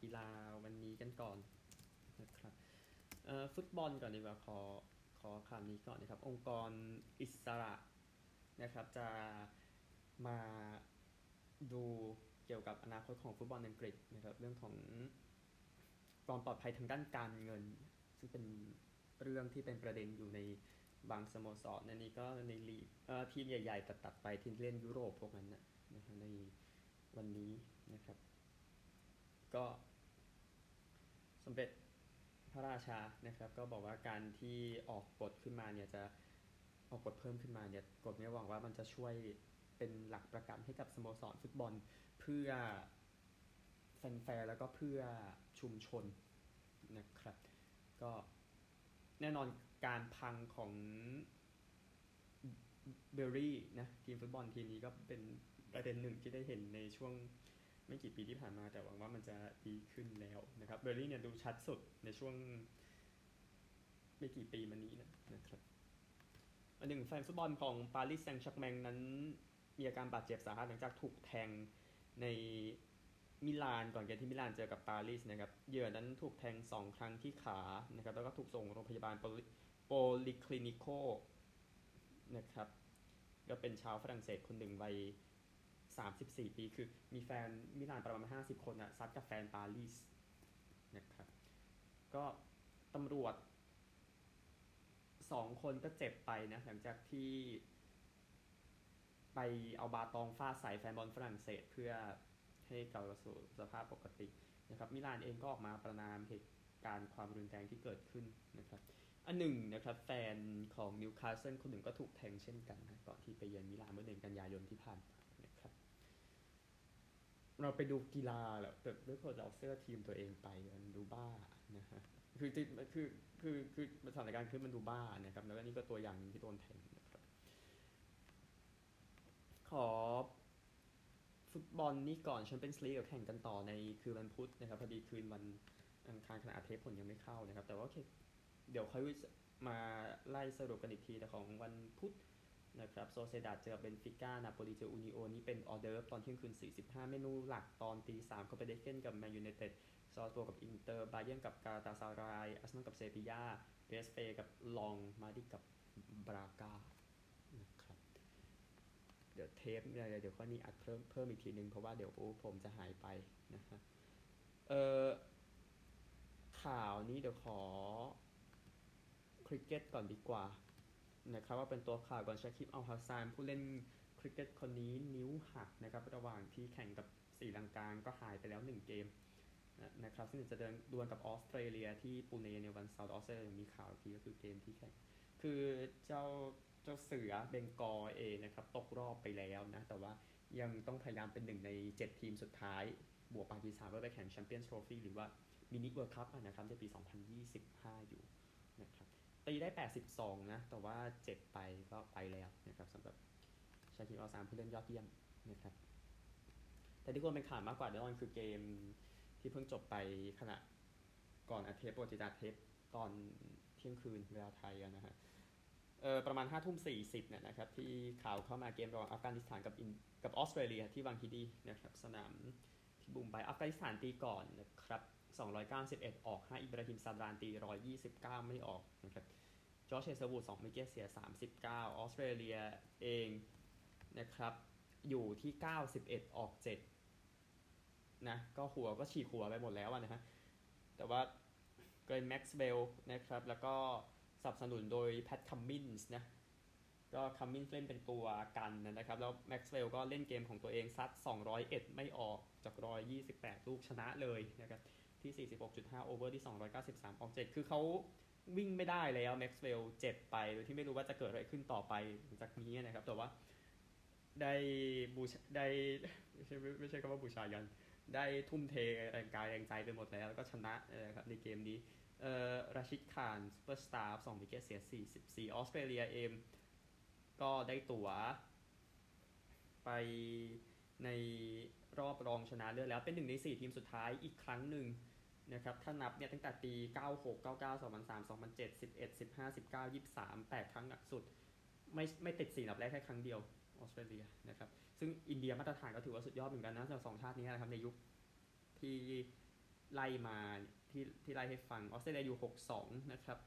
กีฬาวันนี้กันก่อนนะครับฟุตบอลก่อนดีกว่าขอขอคำนี้ก่อนนะครับ องค์กรอิสระนะครับ จะมาดูเกี่ยวกับอนาคตของฟุตบอลอังกฤษนะครับ เรื่องของความปลอดภัยทางด้านการเงิน ซึ่งเป็นเรื่องที่เป็นประเด็นอยู่ในบางสโมสรนนนี้ก็ในลีกทีมใหญ่ ๆ ตัดๆไปทีมเล่นยุโรปพวกนั้นนะนะครับในวันนี้นะครับ ก็สมเด็จพระราชานะครับ ก็บอกว่าการที่ออกกฎขึ้นมาเนี่ยจะออกกฎเพิ่มขึ้นมาเนี่ยกฎนี้หวังว่ามันจะช่วยเป็นหลักประกันให้กับสโมสรฟุตบอลเพื่อแฟนๆแล้วก็เพื่อชุมชนนะครับ ก็แน่นอนการพังของเบอรี่นะทีมฟุตบอลทีมนี้ก็เป็นประเด็นหนึ่งที่ได้เห็นในช่วง ไม่กี่ปีที่ผ่านมาแต่หวังว่ามันจะดีขึ้นแล้วนะครับเบอร์รี่เนี่ยดูชัดสุดในช่วงไม่กี่ปีมานี้นะนะครับอันหนึ่งแฟนฟุตบอลของปารีสแซงต์แชร์แมงนั้น มีอาการบาดเจ็บสาหัสหลังจากถูกแทงในมิลานก่อนเกมที่มิลานเจอกับปารีสนะครับเหยื่อนั้นถูกแทง 2 ครั้งที่ขานะครับแล้วก็ถูกส่งโรงพยาบาลโปลิคลินิโคนะครับก็เป็นชาวฝรั่งเศสคนหนึ่งวัย 34 ปีคือมีแฟนมิลานประมาณ 50 คนอะซัดกับแฟนปารีสนะครับ ก็ตำรวจสองคนก็เจ็บไปนะ หลังจากที่ไปเอาบาตองฟาดใส่แฟนบอลฝรั่งเศสเพื่อให้กลับสู่สภาพปกตินะครับ มิลานเองก็ออกมาประนามเหตุการณ์ความรุนแรงที่เกิดขึ้นนะครับ อันหนึ่งนะครับ แฟนของนิวคาสเซิลคนหนึ่งก็ถูกแทงเช่นกันนะก่อนที่ไปเยือนมิลานเมื่อเดือนกันยายนที่ผ่านมา เราไปดูกีฬาแหละแต่ด้วยคนเอาเสื้อทีมตัวเองไปมันดูบ้านะฮะคือคือคือคือสถานการณ์คือมันดูบ้านะครับ แล้วก็นี่ก็ตัวอย่างที่โดนแทงนะครับ ขอฟุตบอลนี่ก่อนแชมเปี้ยนส์ลีกแข่งกันต่อในคืนวันพุธนะครับพอดีคืนวันอังคารขณะเทปผลยังไม่เข้านะครับ แต่ว่าโอเคเดี๋ยวค่อยมาไล่สรุปกันอีกทีแต่ของวันพุธ นะครับโซเซดาเจอเบนฟิก้านาโปลีเจออูนิโอนี่เป็นออเดอร์ตอนเที่ยงคืน 45 เมนูหลักตอนตี3ก็ไปเดเกนกับแมนยูไนเต็ดซอสโบกับอินเตอร์บาเยนกับกาตาซารายอาร์เซนอลกับเซบียาเอสเฟกับลองมาดิกับบรากานะครับเดี๋ยวเทปเดี๋ยวเดี๋ยวข้อนี้อัดเพิ่มเพิ่มอีกทีนึง เพราะว่าเดี๋ยวผมจะหายไปนะฮะเออข่าวนี้เดี๋ยวขอคริกเก็ตก่อนดีกว่า นะครับว่าเป็นตัวข่าวก่อนชาคิปอัลฮัสซานผู้เล่นคริกเก็ตคนนี้นิ้วหักนะครับระหว่างที่แข่งกับสีลังกาก็หายไปแล้ว 1 เกมนะครับซึ่งจะเดินดวลกับออสเตรเลียที่ปูเนในวันเสาร์ออสเตรเลียมีข่าวทีก็คือเกมที่แข่งคือเจ้าเจ้าเสือเบงกอลนะครับตกรอบไปแล้วนะแต่ว่ายังต้องพยายามเป็นหนึ่งใน 7 ทีมสุดท้าย บวกปากีสถานเพื่อไปแข่งแชมเปี้ยนส์ทรอฟี่หรือว่า mini World Cup นะครับในปี 2025 อยู่นะครับ ตีได้ 82 นะ แต่ว่าเจ็บไปก็ไปแล้วนะครับสำหรับชากิบอัลฮาซันผู้เล่นยอดเยี่ยมนะครับ แต่ที่ควรเป็นข่าวมากกว่าแน่นอนคือเกมที่เพิ่งจบไปขณะก่อนอาเทปโปรติจาเทปตอนเที่ยงคืนเวลาไทยนะฮะเออประมาณ5ทุ่ม40เนี่ยนะครับ ที่ข่าวเข้ามาเกมระหว่างอัฟกานิสถานกับกับออสเตรเลียที่วังฮิดีนะครับ สนามที่บุมไบอัฟกานิสถานตีก่อนนะครับ 291 ออก 5 อิบราฮิมซาดานตี 129 ไม่ออกนะครับจอร์จเชสวูด2มิเกตเสีย 39 ออสเตรเลียเองนะครับอยู่ที่ 91 ออก 7 นะ ก็หัวก็ฉีกหัวไปหมดแล้วนะฮะแต่ว่าเกรนแม็กซ์เวลนะครับ แล้วก็สนับสนุนโดยแพทคัมมินส์นะก็คัมมินส์เล่นเป็นตัวกันนะครับ แล้วแม็กซ์เวลก็เล่นเกมของตัวเองซัด 201 ไม่ออกจาก 128 ลูกชนะเลยนะครับ ที่ 46.5 over ที่ 293 ออก 7 คือเขาวิ่งไม่ได้แล้วแม็กซ์เวลเจ็บไป โดยที่ไม่รู้ว่าจะเกิดอะไรขึ้นต่อไปจากนี้นะครับ แต่ว่าได้บูชได้ไม่ใช่ไม่ใช่คำว่าบูชายัญ ได้ทุ่มเทแรงกายแรงใจไปหมดแล้ว แล้วก็ชนะนะครับในเกมนี้เอ่อราชิดคานซูเปอร์สตาร์สอง wicket เสีย 44 ออสเตรเลียเองก็ได้ตั๋วไปในรอบรองชนะเลิศแล้วเป็นหนึ่งใน4ทีมสุดท้ายอีกครั้งหนึ่ง นะครับถ้านับเนี่ยตั้งแต่ปี 96 99 2003 2007 11 15 19 23 8 ครั้งหนักสุด ไม่ไม่ติดสี่อันดับแรกแค่ครั้งเดียวออสเตรเลียนะครับซึ่งอินเดียมาตรฐานก็ถือว่าสุดยอดเหมือนกันนะจากสองชาตินี้นะครับในยุคที่ไล่มาที่ที่ไล่ให้ฟังออสเตรเลียอยู่ 6-2 นะครับ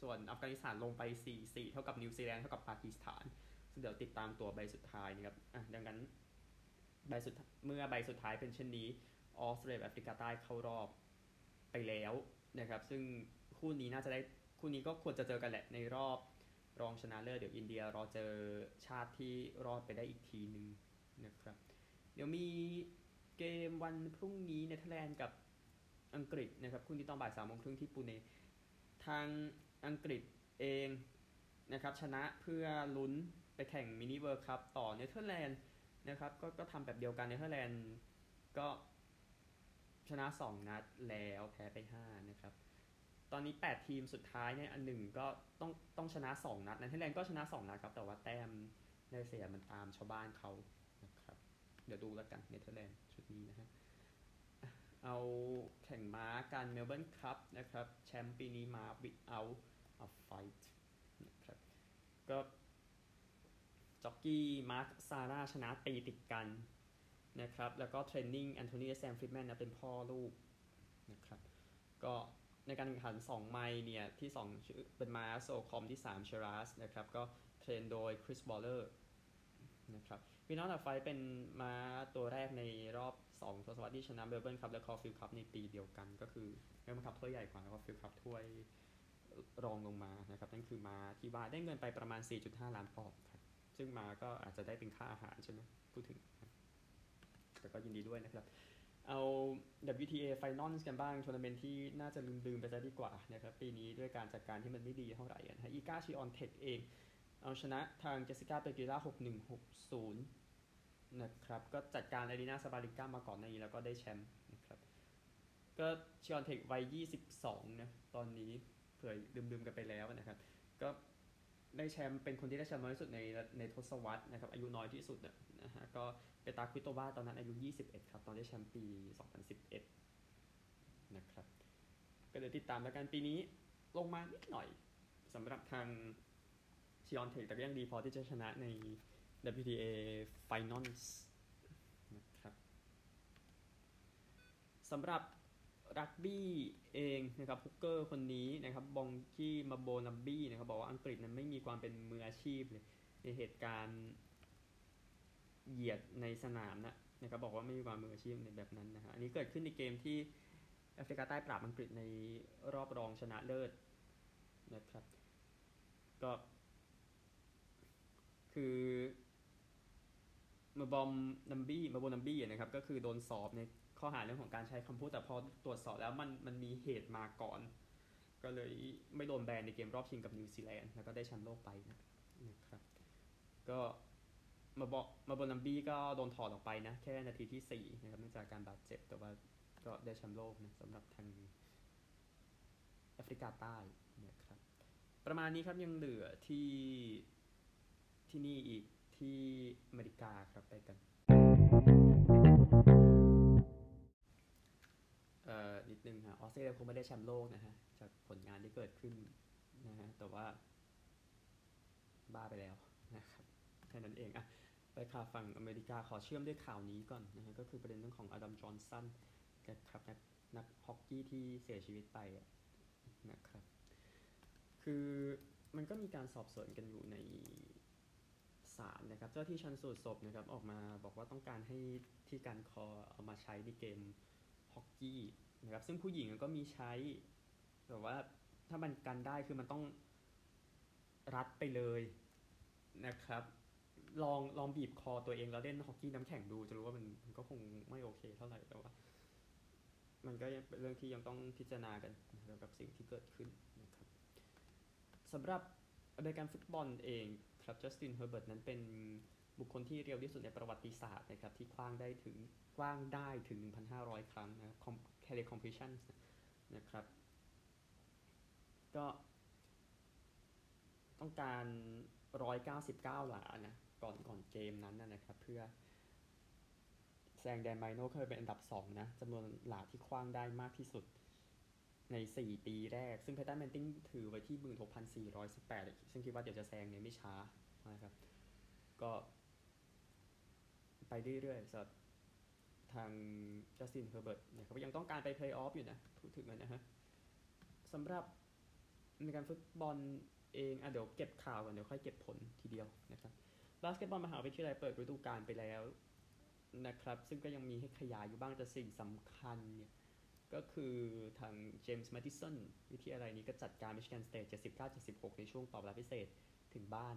ส่วนอัฟกานิสถานลงไป 4-4 เท่ากับนิวซีแลนด์เท่ากับปากีสถาน ซึ่งเดี๋ยวติดตามตัวใบสุดท้ายนะครับอะดังนั้นใบสุดเมื่อใบสุดท้ายเป็นเช่นนี้ออสเตรเลียแอฟริกาใต้เข้ารอบ ไปแล้วนะครับ ซึ่งคู่นี้น่าจะได้คู่นี้ก็ควรจะเจอกันแหละในรอบรองชนะเลิศเดี๋ยวอินเดียรอเจอชาติที่รอดไปได้อีกทีหนึ่งนะครับ เดี๋ยวมีเกมวันพรุ่งนี้เนเธอร์แลนด์กับอังกฤษนะครับคู่นี้ต้องบ่ายสามโมงครึ่งที่ปูเนทางอังกฤษเองนะครับชนะเพื่อลุ้นไปแข่ง mini World Cup ต่อเนเธอร์แลนด์นะครับก็ก็ทำแบบเดียวกันเนเธอร์แลนด์ก็ นะ 2 นัดแล้วแพ้ไป 5 นะครับ ตอนนี้ 8 ทีมสุดท้ายเนี่ยอันหนึ่งก็ต้องต้องชนะ 2 นัดเนเธอร์แลนด์ก็ชนะ 2 นัดครับ แต่ว่าแต้มในเสียมันตามชาวบ้านเขานะครับ เดี๋ยวดูแล้วกันเนเธอร์แลนด์ชุดนี้นะฮะเอาแข่งม้ากันเมลเบิร์นคัพนะครับ แชมป์ปีนี้มา Without A Fight นะครับก็จ็อกกี้มาร์คซาร่าชนะตีติดกัน นะครับ แล้วก็ training แอนโทนีและแซมฟรีดแมนนะเป็นพ่อลูกนะครับ ก็ในการแข่งขัน 2 ไมล์เนี่ย ที่ 2 ชื่อเป็นม้าโซลคอมบ์ที่ 3 เชรัสนะครับ ก็ train โดยคริสบอลเลอร์นะครับวินอตไฟเป็นม้าตัวแรกในรอบ 2 ทศวรรษที่ชนะเมลเบิร์นคัพและคอลฟิลด์คัพในปีเดียวกัน ก็คือเมลเบิร์นคัพถ้วยใหญ่กว่าแล้วคอลฟิลด์คัพถ้วยรองลงมานะครับ นั่นคือม้าที่ว่าได้เงินไปประมาณ 4.5 ล้านปอนด์ครับซึ่งม้าก็อาจจะได้เป็นค่าอาหารใช่ไหมพูดถึงนะ แต่ก็ยินดีด้วยนะครับ เอา WTA Finals กันบ้างทัวร์นาเมนต์ที่น่าจะลืมๆไปซะดีกว่านะครับปีนี้ด้วยการจัดการที่มันไม่ดีเท่าไหร่นะฮะอีกาชิออนเทกเอง เอาชนะทางเจสสิก้าเปกิล่า6160 นะครับ ก็จัดการอารีนาซาบาริก้ามาก่อนในนี้แล้วก็ได้แชมป์นะครับก็ชิออนเทกวัย 22 นะ ตอนนี้เผื่อลืมๆกันไปแล้วนะครับ ก็ ได้แชมป์เป็นคนที่ได้แชมป์น้อยที่สุดในในทศวรรษนะครับอายุน้อยที่สุดนะนะฮะก็เปตาควิโตวาตอนนั้นอายุ 21 ครับ ตอนได้แชมป์ปี 2011 นะครับ ก็เดี๋ยวติดตามแล้วกันปีนี้ลงมานิดหน่อยสำหรับทางชิออนเทคแต่ก็ยังดีพอที่จะชนะใน WTA Finals นะครับสำหรับ รักบี้เองนะครับฮุกเกอร์คนนี้นะครับบองกี้มาโบนัมบี้นะครับบอกว่าอังกฤษนั้นไม่มีความเป็นมืออาชีพเลยในเหตุการณ์เหยียดในสนามนะนะครับบอกว่าไม่มีความมืออาชีพในแบบนั้นนะฮะอันนี้เกิดขึ้นในเกมที่แอฟริกาใต้ปราบอังกฤษในรอบรองชนะเลิศนะครับ ก็คือ มาบอมนัมบี้มาโบนัมบี้นะครับก็คือโดนสอบในข้อหาเรื่องของการใช้คำพูดแต่พอตรวจสอบแล้วมันมันมีเหตุมาก่อน ก็เลยไม่โดนแบนในเกมรอบชิงกับนิวซีแลนด์แล้วก็ได้แชมป์โลกไปนะครับก็มาบอกมาโบนัมบี้ก็โดนถอดออกไปนะ แค่นาทีที่4นะครับเนื่องจากการบาดเจ็บแต่ว่าก็ได้แชมป์โลกนะสำหรับทางแอฟริกาใต้นะครับประมาณนี้ครับยังเหลือที่ที่นี่อีก ที่อเมริกาครับไปกันเอ่อนิดนึงฮะออสเตรเลียคงไม่ได้แชมป์โลกนะฮะ จากผลงานที่เกิดขึ้นนะฮะ แต่ว่า บ้าไปแล้วนะครับแค่นั้นเองอะไปข่าวฝั่งอเมริกาขอเชื่อมด้วยข่าวนี้ก่อนนะฮะ ก็คือประเด็นเรื่องของอดัมจอห์นสันนะครับนักนักฮอกกี้ที่เสียชีวิตไปนะครับ คือมันก็มีการสอบสวนกันอยู่ใน ศาลนะครับเจ้าที่ชันสูตรศพนะครับออกมาบอกว่าต้องการให้ที่การคอเอามาใช้ในเกมฮอกกี้นะครับซึ่งผู้หญิงก็มีใช้ แต่ว่าถ้ามันกันได้คือมันต้องรัดไปเลยนะครับ ลองลองบีบคอตัวเองแล้วเล่นฮอกกี้น้ำแข็งดูจะรู้ว่ามันมันก็คงไม่โอเคเท่าไหร่แต่ว่า มันก็ยังเป็นเรื่องที่ยังต้องพิจารณากันนะครับกับสิ่งที่เกิดขึ้นนะครับสำหรับอเมริกันฟุตบอลเอง ครับจัสตินเฮอร์เบิร์ตนั้นเป็นบุคคลที่เร็วที่สุดในประวัติศาสตร์นะครับที่ขว้างได้ถึงขว้างได้ถึง 1,500 ครั้งนะครับ career completion นะครับก็ต้องการ 199 หลานะก่อนก่อนเกมนั้นนะนะครับ เพื่อแซงแดนมาริโนเคยเป็นอันดับ 2 นะจำนวนหลาที่ขว้างได้มากที่สุด ใน 4 ปีแรก ซึ่งเพย์ตันแมนนิงถือไว้ที่ 16,418 ซึ่งคิดว่าเดี๋ยวจะแซงเนี่ยไม่ช้านะครับ ก็ ไปเรื่อยๆสำหรับทางจัสตินเฮอร์เบิร์ตนะครับยังต้องการไปเพลย์ออฟอยู่นะพูดถึงนะฮะสำหรับในการฟุตบอลเองอะเดี๋ยวเก็บข่าวก่อน เดี๋ยวค่อยเก็บผลทีเดียวนะครับบาสเกตบอลมหาวิทยาลัยเปิดฤดูกาลไปแล้วนะครับ ซึ่งก็ยังมีให้ขยายอยู่บ้างแต่สิ่งสำคัญเนี่ย ก็คือทางเจมส์แมดิสันวิทยาลัยนี้ก็จัดการมิชิแกนสเตท79-76 ในช่วงต่อเวลาพิเศษถึงบ้าน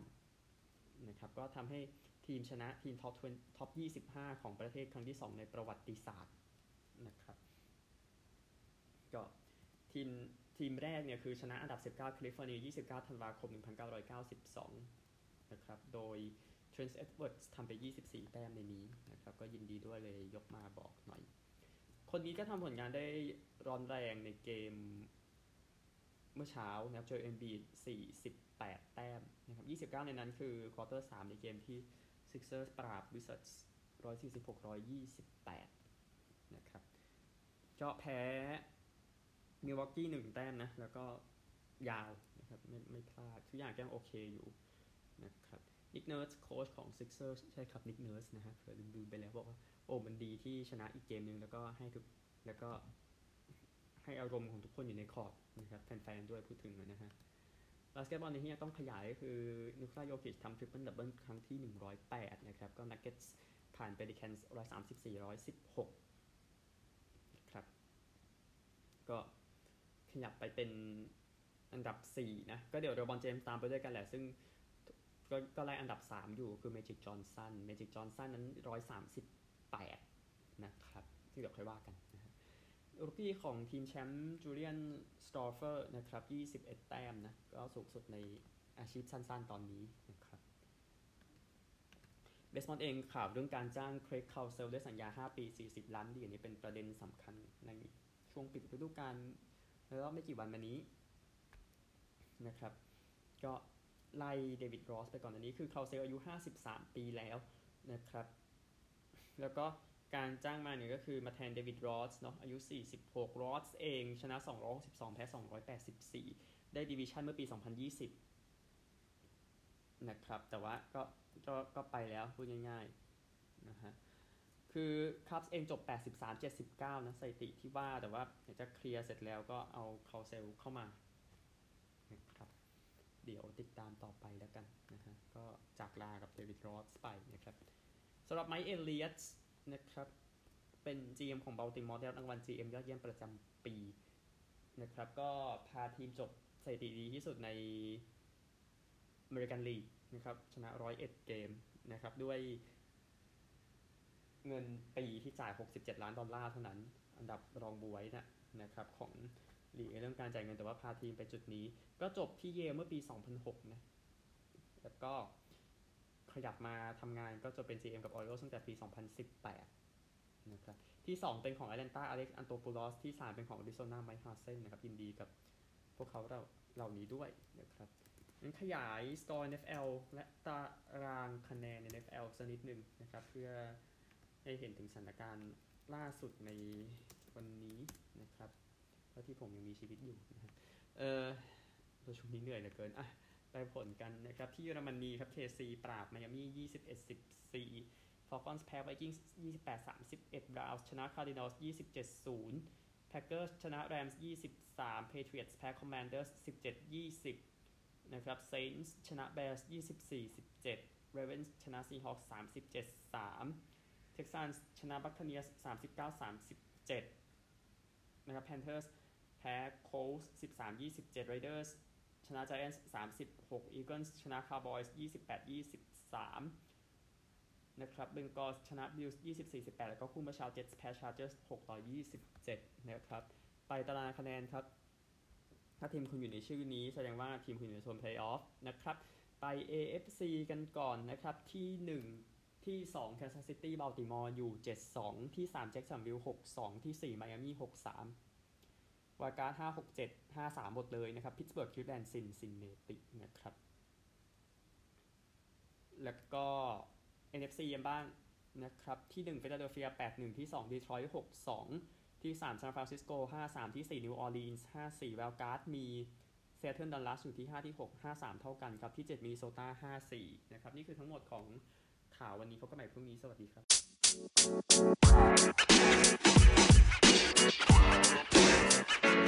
นะครับก็ทำให้ทีมชนะทีม top top 25 ของประเทศครั้งที่ 2 ในประวัติศาสตร์นะครับก็ทีมทีมแรกเนี่ยคือชนะอันดับ 19 แคลิฟอร์เนีย 29 ธันวาคม 1992 นะครับ โดยเทอร์เรนซ์เอ็ดเวิร์ดส์ทำไป 24 แต้มในนี้นะครับ ก็ยินดีด้วยเลยยกมาบอกหน่อย คนนี้ก็ทำผลงานได้ร้อนแรงในเกมเมื่อเช้านะครับเจอเอ็มบีด48แปดแต้มนะครับ29ในนั้นคือ quarter 3ในเกมที่ Sixers ปราบ Wizards 146-128นะครับก็แพ้มิลวอกีหนึ่งแต้มนะ แล้วก็ยาวนะครับไม่ไม่พลาด ทุกอย่างยังโอเคอยู่นะครับ Nick Nurse โค้ชของ Sixers ใช่ครับ Nick Nurse นะฮะเผื่อลืมไปแล้วบอกว่าโอ้มันดีที่ชนะอีกเกมหนึ่งแล้วก็ให้ทุกแล้วก็ให้อารมณ์ของทุกคนอยู่ในคอร์ดนะครับแฟนๆด้วยพูดถึงนะฮะบาสเกตบอลในที่นี้ต้องขยายก็คือ Nikola Jokic ทำ triple double ครั้งที่ 108 นะครับ ก็ Nuggets ผ่าน Pelicans 134 116ครับ ก็ขยับไปเป็นอันดับ 4 นะ ก็เดี๋ยว LeBron James ตามไปด้วยกันแหละ ซึ่ง ก็ก็ไล่อันดับ 3 อยู่คือ Magic Johnson Magic Johnson นั้น 138 นะครับ ที่เดี๋ยวค่อยว่ากันนะ rookie ของทีมแชมป์ Julian Strawther นะครับ 21 แต้มนะ ก็สูงสุดในอาชีพสั้นๆตอนนี้นะครับเบสบอลเองข่าวเรื่องการจ้าง Craig Counsell ด้วยสัญญา 5 ปี 40 ล้านเหรียญนี่เป็นประเด็นสำคัญในช่วงปิดฤดูกาลแล้วไม่กี่วันมานี้นะครับ ก็ ไล่ David Ross ไปก่อนอันนี้คือ Counsell อายุ 53 ปีแล้วนะครับ แล้วก็การจ้างมาเนี่ยก็คือมาแทน David Ross เนาะอายุ 46 Ross เอง ชนะ 262 แพ้ 284 ได้ division เมื่อปี 2020 นะครับ แต่ว่าก็ก็ก็ไปแล้วพูดง่ายๆนะฮะคือ Cubs เองจบ 83-79 นะสถิติที่ว่าแต่ว่าอยากจะ clear เสร็จแล้วก็เอา Counsell เข้ามา เดี๋ยวติดตามต่อไปแล้วกันนะฮะก็จากลากับ David Ross ไปนะครับสำหรับ Mike Elias นะครับเป็น GM ของบัลติมอร์ได้รับรางวัล GM ยอดเยี่ยมประจำปีนะครับก็พาทีมจบสถิติดีที่สุดในอเมริกันลีกนะครับชนะ 101 เกมนะครับด้วยเงินปีที่จ่าย 67 ล้านดอลลาร์เท่านั้น อันดับรองบวยนะนะครับของ ลีกเรื่องการจ่ายเงินแต่ว่าพาทีมไปจุดนี้ ก็จบที่เยลเมื่อปี 2006 นะ แล้วก็ขยับมาทำงานก็จะเป็น GM กับ Orioles ตั้งแต่ปี 2018 นะครับที่ 2 เป็นของ Atlanta Alex Anthopoulos ที่ 3 เป็นของ Arizona Mike Hasen นะครับยินดีกับพวกเขาเราเหล่านี้ด้วยนะครับนั้นขยาย score NFL และตารางคะแนน NFL สักนิดหนึ่งนะครับ เพื่อให้เห็นถึงสถานการณ์ล่าสุดในวันนี้นะครับ แล้วที่ผมยังมีชีวิตอยู่นะเออประชุมนี้เหนื่อยเหลือเกินอะไปผลกันนะครับ ที่เยอรมนีครับเคซีปราบมายามี่สิบเอ็ดสิบสี่ฟอร์คอนส์แพ้ไวกิ้งส์28สิบเอ็ดบราวส์ชนะคาร์ดินอลส์นย์แพ็กเกอร์ชนะแรมส์ยี่สิบส23 p a t r i o t สแพ้คอมมานเดอร์สสิบเจ็ดยี่สิบนะครับเซนส์ชนะเบลส์ยี่สิบสี่สิบเจ็ดเรเวนส์ชนะซีฮอคสามสิบเจ็ดสามเท็กซัสชนะบัคเทเนียสสามสิบเก้าสามสิบเจ็ดนะครับแพนเทอร์ส แพ้โค้ชสิบสามยี่สิบเจ็ดไรเดอร์ชนะจ g i a n t s 36 Eagles ชนะ Cowboys 28 23 นะครับ Bengals ชนะ Bills ยี่สิบสี่สิบแปดแล้วก็คู่เมื่อเช้า Jets แพ้ Chargers 6 ต่อยี่สิบเจ็ดนะครับ ไปตารางคะแนนครับ ถ้าทีมคุณอยู่ในชื่อนี้แสดงว่าทีมคุณอยู่ในโซนเพลย์ออฟนะครับ ไป AFC กันก่อนนะครับที่หนึ่งที่สองแคนซัสซิตี้บัลติมอร์อยู่เจ็ดสองที่สามแจ็ Jacksonville องที่สี่มาย4 Miami าม wild card ห้าหกเจ็ดห้าสามหมดเลยนะครับพิตสเบิร์กคลีฟแลนด์ซินซินเนตินะครับ แล้วก็ NFC ยังบ้างนะครับ ที่หนึ่งเฟลาเดลเฟียแปดหนึ่งที่สองดีทรอยต์หกสองที่สามซานฟรานซิสโกห้าสามที่สี่นิวออร์ลีนส์ห้าสี่ wild card มีซีแอตเทิลดัลลัสอยู่ที่ห้าที่หกห้าสามเท่ากันครับที่เจ็ดมินโซตาห้าสี่นะครับนี่คือทั้งหมดของข่าววันนี้พบกันใหม่พรุ่งนี้สวัสดีครับ Thank you.